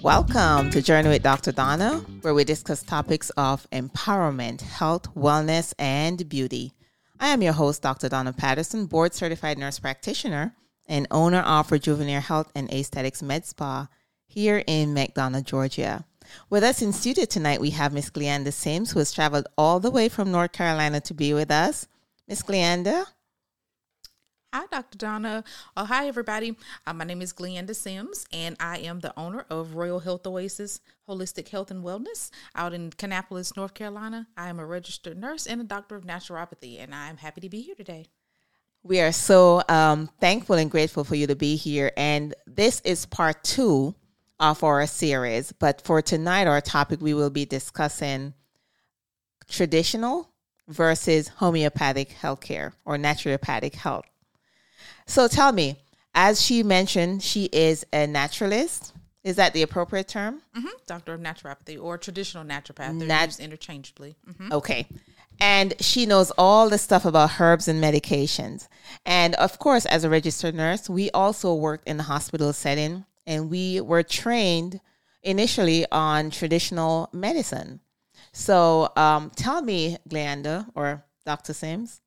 Welcome to Journey with Dr. Donna, where we discuss topics of empowerment, health, wellness, and beauty. I am your host, Dr. Donna Patterson, board certified nurse practitioner and owner of Rejuvenate Health and Aesthetics Med Spa here in McDonough, Georgia. With us in studio tonight, we have Miss Gleanda Sims, who has traveled all the way from North Carolina to be with us. Miss Gleanda, Hi, Dr. Donna. Oh, hi, everybody. Uh, my name is Gleanda Sims, and I am the owner of Royal Health Oasis Holistic Health and Wellness out in Kannapolis, North Carolina. I am a registered nurse and a doctor of naturopathy, and I am happy to be here today. We are so um, thankful and grateful for you to be here. And this is part two of our series. But for tonight, our topic, we will be discussing traditional versus homeopathic healthcare or naturopathic health. So tell me, as she mentioned, she is a naturalist. Is that the appropriate term? Mm-hmm. Doctor of naturopathy or traditional naturopath. They're Nat- used interchangeably. Mm-hmm. Okay. And she knows all the stuff about herbs and medications. And of course, as a registered nurse, we also worked in the hospital setting and we were trained initially on traditional medicine. So um, tell me, Gleanda or Dr. Sims,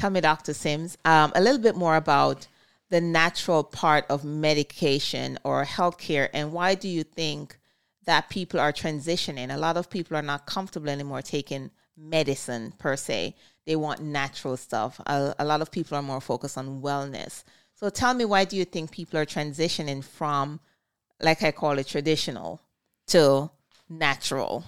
tell me, Dr. Sims, um, a little bit more about the natural part of medication or healthcare, and why do you think that people are transitioning? A lot of people are not comfortable anymore taking medicine per se. They want natural stuff. A, a lot of people are more focused on wellness. So tell me, why do you think people are transitioning from, like I call it, traditional to natural?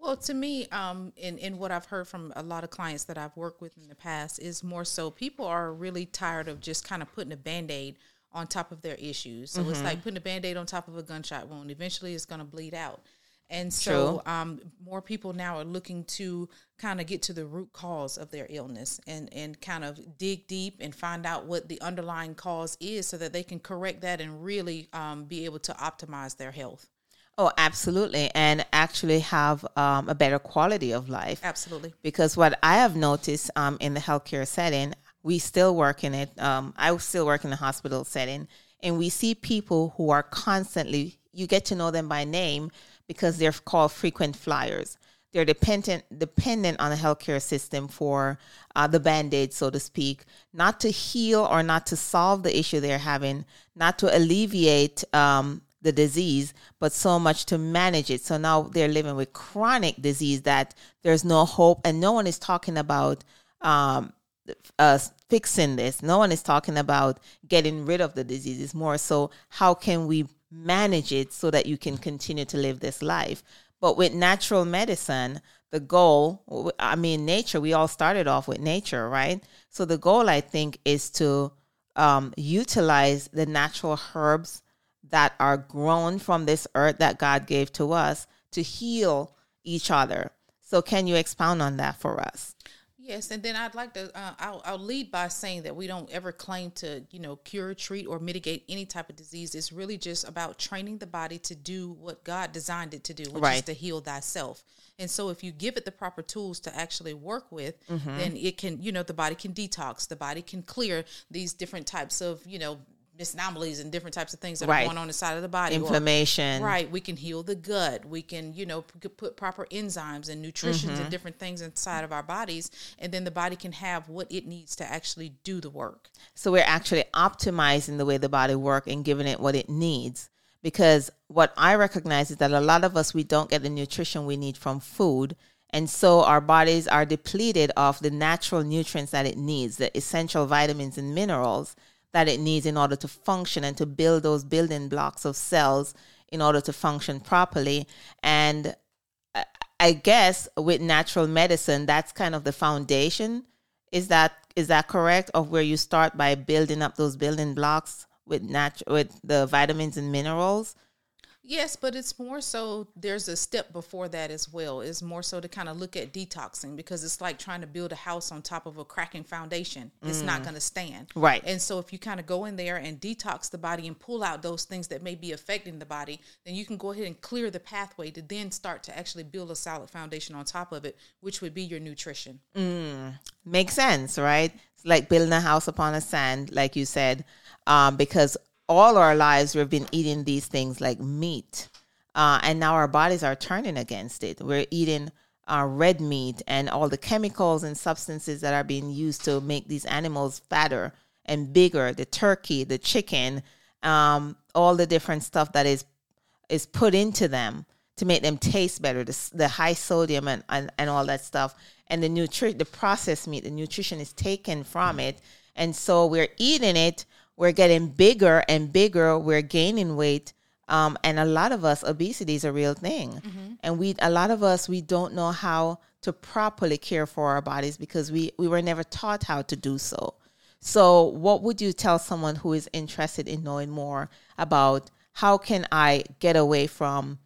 Well, to me, um, in, in what I've heard from a lot of clients that I've worked with in the past is more so people are really tired of just kind of putting a band aid on top of their issues. So mm-hmm. it's like putting a band aid on top of a gunshot wound. Eventually, it's going to bleed out. And so, um, more people now are looking to kind of get to the root cause of their illness and, and kind of dig deep and find out what the underlying cause is so that they can correct that and really um, be able to optimize their health. Oh, absolutely. And actually have um, a better quality of life. Absolutely. Because what I have noticed um, in the healthcare setting, we still work in it. Um, I still work in the hospital setting, and we see people who are constantly, you get to know them by name because they're called frequent flyers. They're dependent dependent on the healthcare system for uh, the band aid, so to speak, not to heal or not to solve the issue they're having, not to alleviate um, the disease, but so much to manage it. So now they're living with chronic disease that there's no hope, and no one is talking about um, uh, fixing this. No one is talking about getting rid of the disease. It's more so how can we manage it so that you can continue to live this life. But with natural medicine, the goal, I mean, nature, we all started off with nature, right? So the goal, I think, is to um, utilize the natural herbs that are grown from this earth that God gave to us to heal each other. So, can you expound on that for us? Yes, and then I'd like to. Uh, I'll, I'll, lead by saying that we don't ever claim to, you know, cure, treat, or mitigate any type of disease. It's really just about training the body to do what God designed it to do, which right. is to heal thyself. And so, if you give it the proper tools to actually work with, mm-hmm. then it can, you know, the body can detox, the body can clear these different types of, you know, anomalies and different types of things that right. are going on inside of the body. Inflammation. Or, right. We can heal the gut. We can, you know, p- put proper enzymes and nutrition mm-hmm. and different things inside of our bodies. And then the body can have what it needs to actually do the work. So we're actually optimizing the way the body works and giving it what it needs. Because what I recognize is that a lot of us, we don't get the nutrition we need from food. And so our bodies are depleted of the natural nutrients that it needs, the essential vitamins and minerals that it needs in order to function and to build those building blocks of cells in order to function properly. And I guess with natural medicine, that's kind of the foundation. Is that is that correct? Of where you start by building up those building blocks with nat- with the vitamins and minerals. Yes, but it's more so there's a step before that as well. It's more so to kind of look at detoxing because it's like trying to build a house on top of a cracking foundation. It's not going to stand. Right. And so if you kind of go in there and detox the body and pull out those things that may be affecting the body, then you can go ahead and clear the pathway to then start to actually build a solid foundation on top of it, which would be your nutrition. Mm. Makes sense, right? It's like building a house upon a sand, like you said, um, because all our lives we've been eating these things like meat, uh, and now our bodies are turning against it. We're eating uh, red meat and all the chemicals and substances that are being used to make these animals fatter and bigger. The turkey, the chicken, um, all the different stuff that is is put into them to make them taste better. The, the high sodium and, and, and all that stuff, and the nutri- the processed meat, the nutrition is taken from it, and so we're eating it. We're getting bigger and bigger. We're gaining weight, um, and a lot of us, obesity is a real thing, and we a lot of us we don't know how to properly care for our bodies because we we were never taught how to do so. So, what would you tell someone who is interested in knowing more about how can I get away from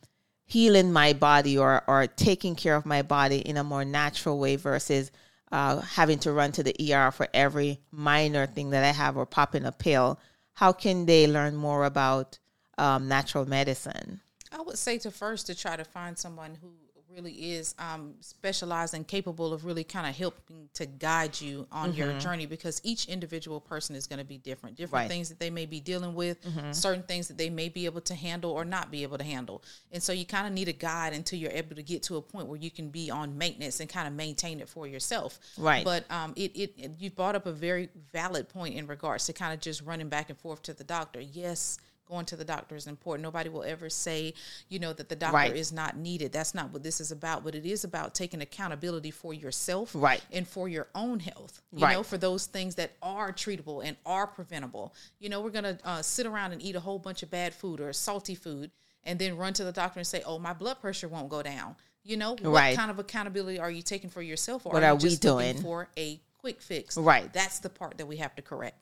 healing my body or or taking care of my body in a more natural way versus uh, having to run to the ER for every minor thing that I have or popping a pill? How can they learn more about um, natural medicine? I would say to first to try to find someone who really is um, specialized and capable of really kind of helping to guide you on your journey because each individual person is going to be different. Different Right. things that they may be dealing with certain things that they may be able to handle or not be able to handle. And so you kind of need a guide until you're able to get to a point where you can be on maintenance and kind of maintain it for yourself. Right. but um, it, it you brought up a very valid point in regards to kind of just running back and forth to the doctor. Yes going to the doctor is important nobody will ever say you know that the doctor Right. is not needed that's not what this is about but it is about taking accountability for yourself Right. and for your own health you Right. know for those things that are treatable and are preventable you know we're gonna uh, sit around and eat a whole bunch of bad food or salty food and then run to the doctor and say oh my blood pressure won't go down you know what Right. kind of accountability are you taking for yourself or What are, are you we just doing? for a quick fix Right. that's the part that we have to correct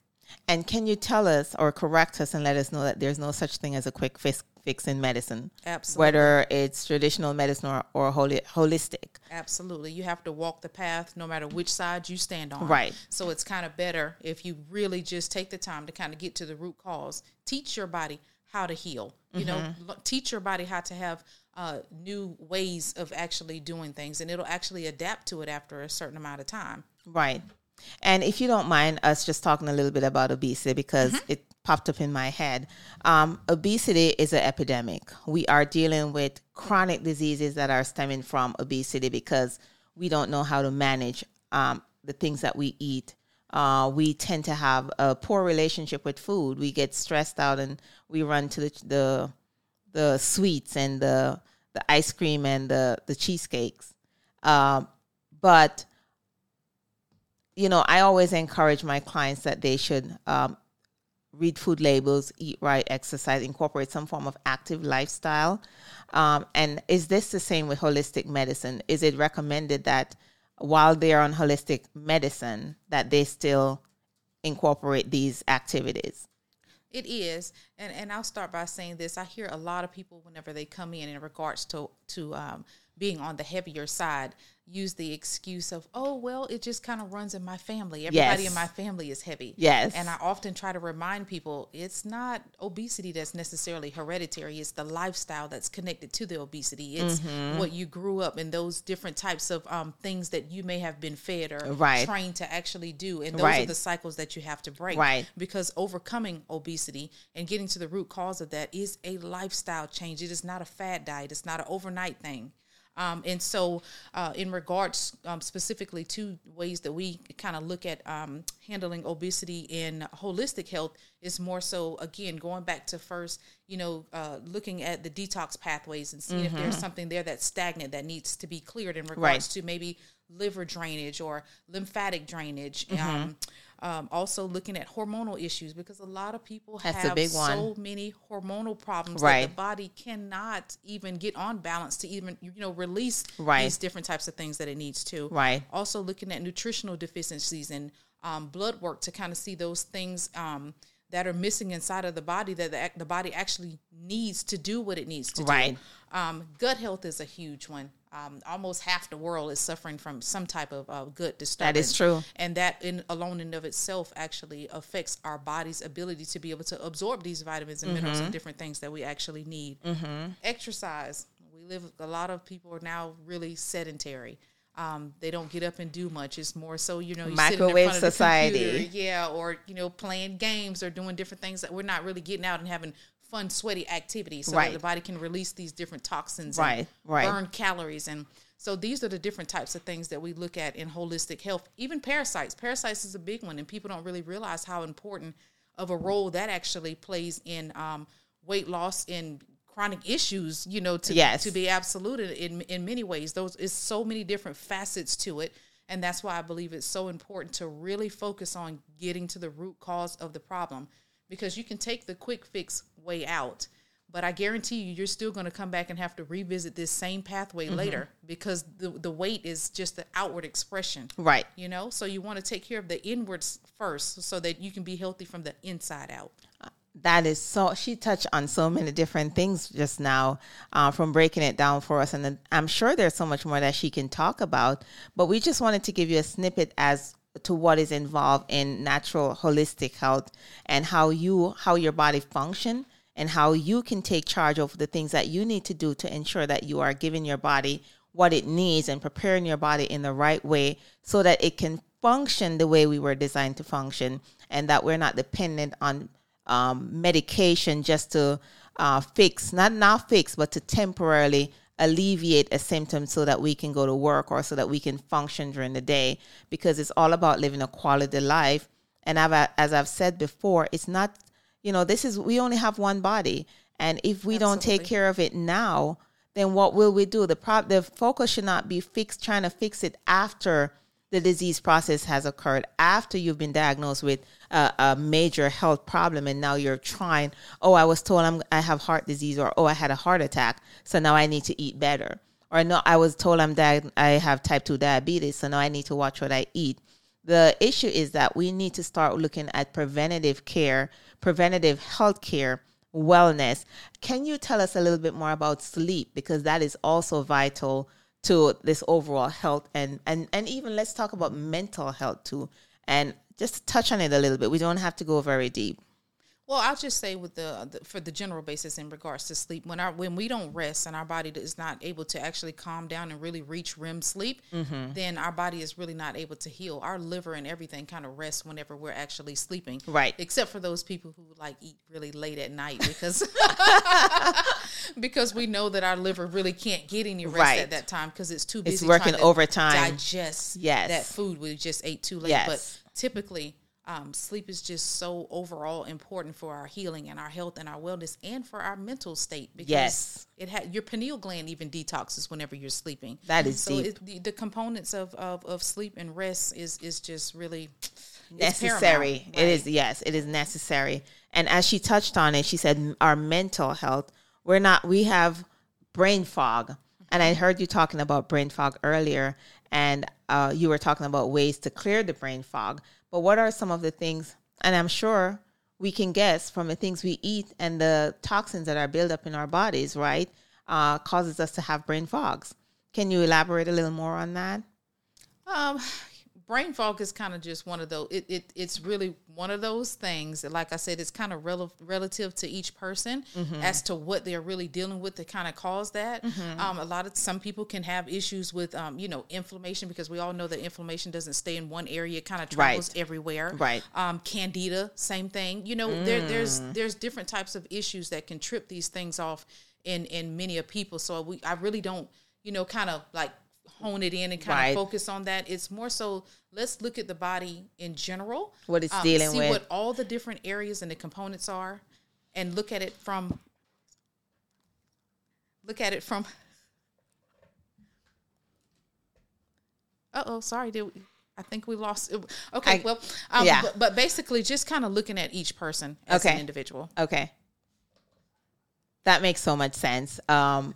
And can you tell us or correct us and let us know that there's no such thing as a quick fix, fix in medicine? Absolutely. Whether it's traditional medicine or, or holi- holistic. Absolutely. You have to walk the path no matter which side you stand on. Right. So it's kind of better if you really just take the time to kind of get to the root cause. Teach your body how to heal. You know, Mm-hmm. lo- teach your body how to have uh, new ways of actually doing things, and it'll actually adapt to it after a certain amount of time. Right. And if you don't mind us just talking a little bit about obesity because it popped up in my head. Um, obesity is an epidemic. We are dealing with chronic diseases that are stemming from obesity because we don't know how to manage um, the things that we eat. Uh, we tend to have a poor relationship with food. We get stressed out and we run to the the, the sweets and the the ice cream and the the cheesecakes. Um, but you know, I always encourage my clients that they should um, read food labels, eat right, exercise, incorporate some form of active lifestyle. Um, and is this the same with holistic medicine? Is it recommended that while they're on holistic medicine, that they still incorporate these activities? It is, and and I'll start by saying this. I hear a lot of people whenever they come in in regards to to um, being on the heavier side use the excuse of, oh well, it just kind of runs in my family. Everybody Yes. in my family is heavy. Yes. and I often try to remind people it's not obesity that's necessarily hereditary. It's the lifestyle that's connected to the obesity. It's Mm-hmm. what you grew up in those different types of um, things that you may have been fed or Right. trained to actually do, and those are the cycles that you have to break Right. because overcoming obesity and getting to the root cause of that is a lifestyle change. It is not a fad diet. It's not an overnight thing. Um, and so, uh, in regards um, specifically to ways that we kind of look at um, handling obesity in holistic health, is more so again going back to first, you know, uh, looking at the detox pathways and seeing if there's something there that's stagnant that needs to be cleared in regards Right. to maybe liver drainage or lymphatic drainage. Um, um, also looking at hormonal issues because a lot of people That's have so many hormonal problems that the body cannot even get on balance to even you know release Right. these different types of things that it needs to. Right. Also looking at nutritional deficiencies and um, blood work to kind of see those things um, that are missing inside of the body that the, the body actually needs to do what it needs to Right. do. Um, gut health is a huge one. Um, almost half the world is suffering from some type of uh, gut disturbance. That is true. and that in alone and of itself actually affects our body's ability to be able to absorb these vitamins and minerals Mm-hmm. and different things that we actually need. Exercise. We live. A lot of people are now really sedentary. Um, they don't get up and do much. It's more so, you know, you sitting in Microwave front of the society. computer, yeah, or you know, playing games or doing different things that we're not really getting out and having fun, sweaty activities, so Right. that the body can release these different toxins, Right, and right. burn calories, and so these are the different types of things that we look at in holistic health. Even parasites. Parasites is a big one, and people don't really realize how important of a role that actually plays in um, weight loss and chronic issues. You know, to Yes. to be absolute in in many ways. Those is so many different facets to it. And that's why I believe it's so important to really focus on getting to the root cause of the problem because you can take the quick fix way out, but I guarantee you, you're still going to come back and have to revisit this same pathway Mm-hmm. later because the, the weight is just the outward expression. Right. You know, so you want to take care of the inwards first so that you can be healthy from the inside out. That is so. She touched on so many different things just now, uh, from breaking it down for us, and then I'm sure there's so much more that she can talk about. But we just wanted to give you a snippet as to what is involved in natural holistic health and how you how your body function and how you can take charge over the things that you need to do to ensure that you are giving your body what it needs and preparing your body in the right way so that it can function the way we were designed to function and that we're not dependent on um, medication just to uh, fix, not not fix, but to temporarily alleviate a symptom so that we can go to work or so that we can function during the day because it's all about living a quality life. And I've, as I've said before, it's not, you know, this is, we only have one body. And if we don't take care of it now, then what will we do? The prop, the focus should not be fixed, trying to fix it after the disease process has occurred after you've been diagnosed with a, a major health problem and now you're trying oh i was told I'm, i have heart disease or oh i had a heart attack so now i need to eat better or no i was told i'm diag- i have type 2 diabetes so now i need to watch what i eat the issue is that we need to start looking at preventative care preventative health care wellness. Can you tell us a little bit more about sleep? Because that is also vital to this overall health and and and even let's talk about mental health too. And just touch on it a little bit. We don't have to go very deep Well, I'll just say with the, the for the general basis in regards to sleep, when our when we don't rest and our body is not able to actually calm down and really reach REM sleep, Mm-hmm. then our body is really not able to heal. Our liver and everything kind of rests whenever we're actually sleeping, Right. Except for those people who like eat really late at night because because we know that our liver really can't get any rest Right. at that time because it's too busy. It's working trying to overtime. digest Yes. that food we just ate too late. Yes. But typically um, sleep is just so overall important for our healing and our health and our wellness and for our mental state because Yes. it ha- your pineal gland even detoxes whenever you're sleeping. That is so deep. it, the, the components of, of, of sleep and rest is is just really necessary paramount, it is yes it is necessary. And as she touched on it she said our mental health we're not we have brain fog. And i heard you talking about brain fog earlier and uh, you were talking about ways to clear the brain fog but what are some of the things and i'm sure we can guess from the things we eat and the toxins that are built up in our bodies right uh, causes us to have brain fogs. Can you elaborate a little more on that? Um, brain fog is kind of just one of those. It, it it's really one of those things. that, Like I said, it's kind of rel- relative to each person as to what they're really dealing with to kind of cause that. Um, a lot of some people can have issues with um, you know, inflammation because we all know that inflammation doesn't stay in one area; it kind of travels everywhere. Right. Um, candida, same thing. You know, there, there's there's different types of issues that can trip these things off in in many of people. So we, I really don't, you know, kind of like hone it in and kind Right. of focus on that. It's more so let's look at the body in general, What it's um, dealing see with. what all the different areas and the components are, and look at it from look at it from. Uh oh, sorry, did we, I think we lost? Okay, I- well, um, yeah. but, but basically, just kind of looking at each person as Okay. an individual. Okay. That makes so much sense. Um,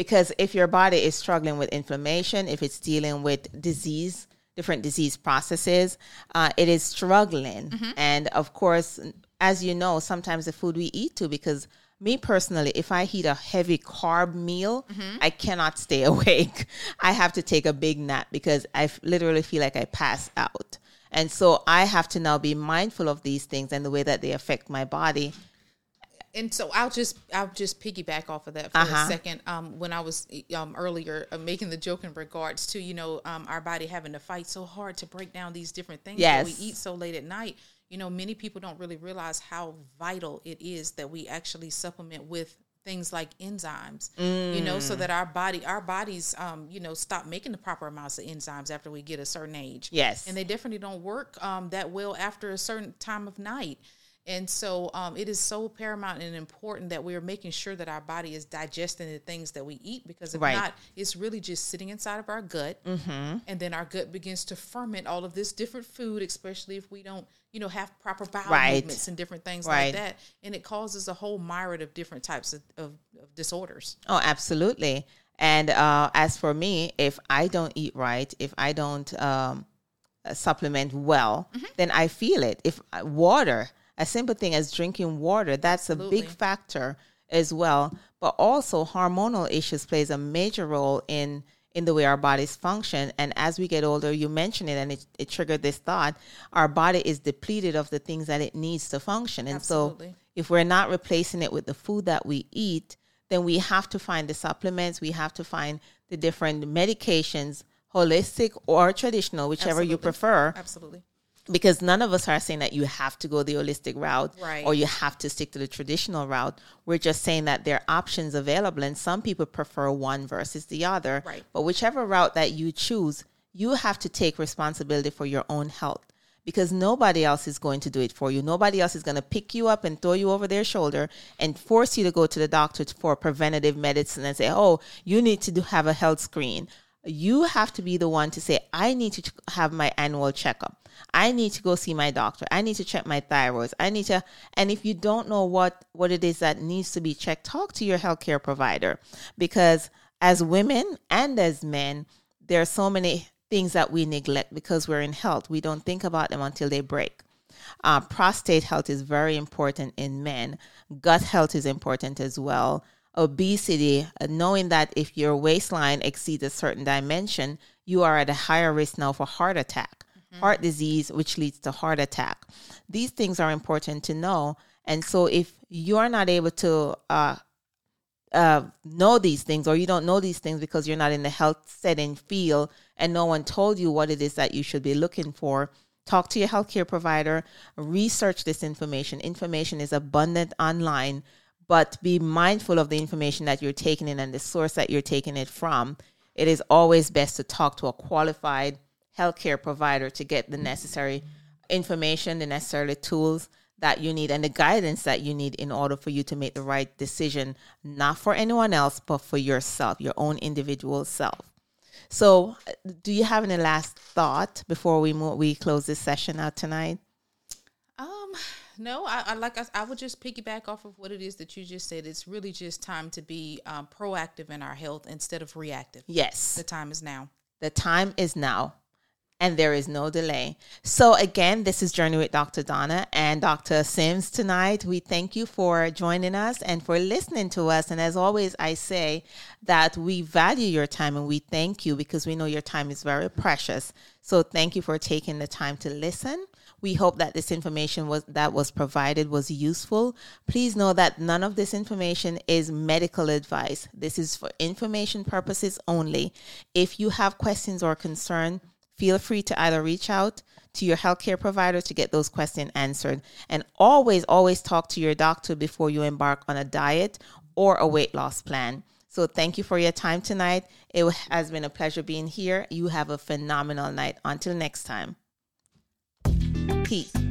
because if your body is struggling with inflammation, if it's dealing with disease, different disease processes, uh, it is struggling. Mm-hmm. And of course, as you know, sometimes the food we eat too, because me personally, if I eat a heavy carb meal, Mm-hmm. I cannot stay awake. I have to take a big nap because I f- literally feel like I pass out. And so I have to now be mindful of these things and the way that they affect my body. And so I'll just I'll just piggyback off of that for Uh-huh. a second. Um, when I was um, earlier uh, making the joke in regards to you know um, our body having to fight so hard to break down these different things that we eat so late at night. You know, many people don't really realize how vital it is that we actually supplement with things like enzymes. You know, Mm. so that our body our bodies um, you know stop making the proper amounts of enzymes after we get a certain age. Yes. and they definitely don't work um, that well after a certain time of night. And so um, it is so paramount and important that we're making sure that our body is digesting the things that we eat because if Right. not, it's really just sitting inside of our gut. Mm-hmm. And then our gut begins to ferment all of this different food, especially if we don't, you know, have proper bowel Right. movements and different things Right. like that. And it causes a whole myriad of different types of, of, of disorders. Oh, absolutely. And uh, as for me, if I don't eat right, if I don't um, supplement well, Mm-hmm. then I feel it. If uh, water, a simple thing as drinking water, that's a big factor as well. But also, hormonal issues plays a major role in in the way our bodies function. And as we get older, you mentioned it, and it, it triggered this thought: our body is depleted of the things that it needs to function, and Absolutely. so if we're not replacing it with the food that we eat, then we have to find the supplements, we have to find the different medications, holistic or traditional, whichever you prefer, Absolutely. Because none of us are saying that you have to go the holistic route Right. or you have to stick to the traditional route. We're just saying that there are options available, and some people prefer one versus the other. Right. But whichever route that you choose, you have to take responsibility for your own health because nobody else is going to do it for you. Nobody else is going to pick you up and throw you over their shoulder and force you to go to the doctor for preventative medicine and say, "Oh, you need to do, have a health screen." You have to be the one to say, "I need to have my annual checkup. I need to go see my doctor. I need to check my thyroid. I need to." And if you don't know what what it is that needs to be checked, talk to your healthcare provider because as women and as men, there are so many things that we neglect because we're in health. We don't think about them until they break. Uh, prostate health is very important in men. Gut health is important as well. Obesity, uh, knowing that if your waistline exceeds a certain dimension, you are at a higher risk now for heart attack, heart disease, which leads to heart attack. These things are important to know. And so if you're not able to uh, uh, know these things or you don't know these things because you're not in the health setting field and no one told you what it is that you should be looking for talk to your healthcare provider research this information information is abundant online but be mindful of the information that you're taking in and the source that you're taking it from it is always best to talk to a qualified healthcare provider to get the necessary information the necessary tools that you need and the guidance that you need in order for you to make the right decision, not for anyone else, but for yourself, your own individual self. So, uh, do you have any last thought before we move, we close this session out tonight? No, I, I like I, I would just piggyback off of what it is that you just said. It's really just time to be um, proactive in our health instead of reactive. Yes. The time is now. The time is now. And there is no delay. So, again, this is Journey with Dr. Donna and Dr. Sims tonight. We thank you for joining us and for listening to us. And as always, I say that we value your time and we thank you because we know your time is very precious. So, thank you for taking the time to listen. We hope that this information was that was provided was useful. Please know that none of this information is medical advice. This is for information purposes only. If you have questions or concern, feel free to either reach out to your healthcare provider to get those questions answered. And always, always talk to your doctor before you embark on a diet or a weight loss plan. So, thank you for your time tonight. It has been a pleasure being here. You have a phenomenal night. Until next time. Peace.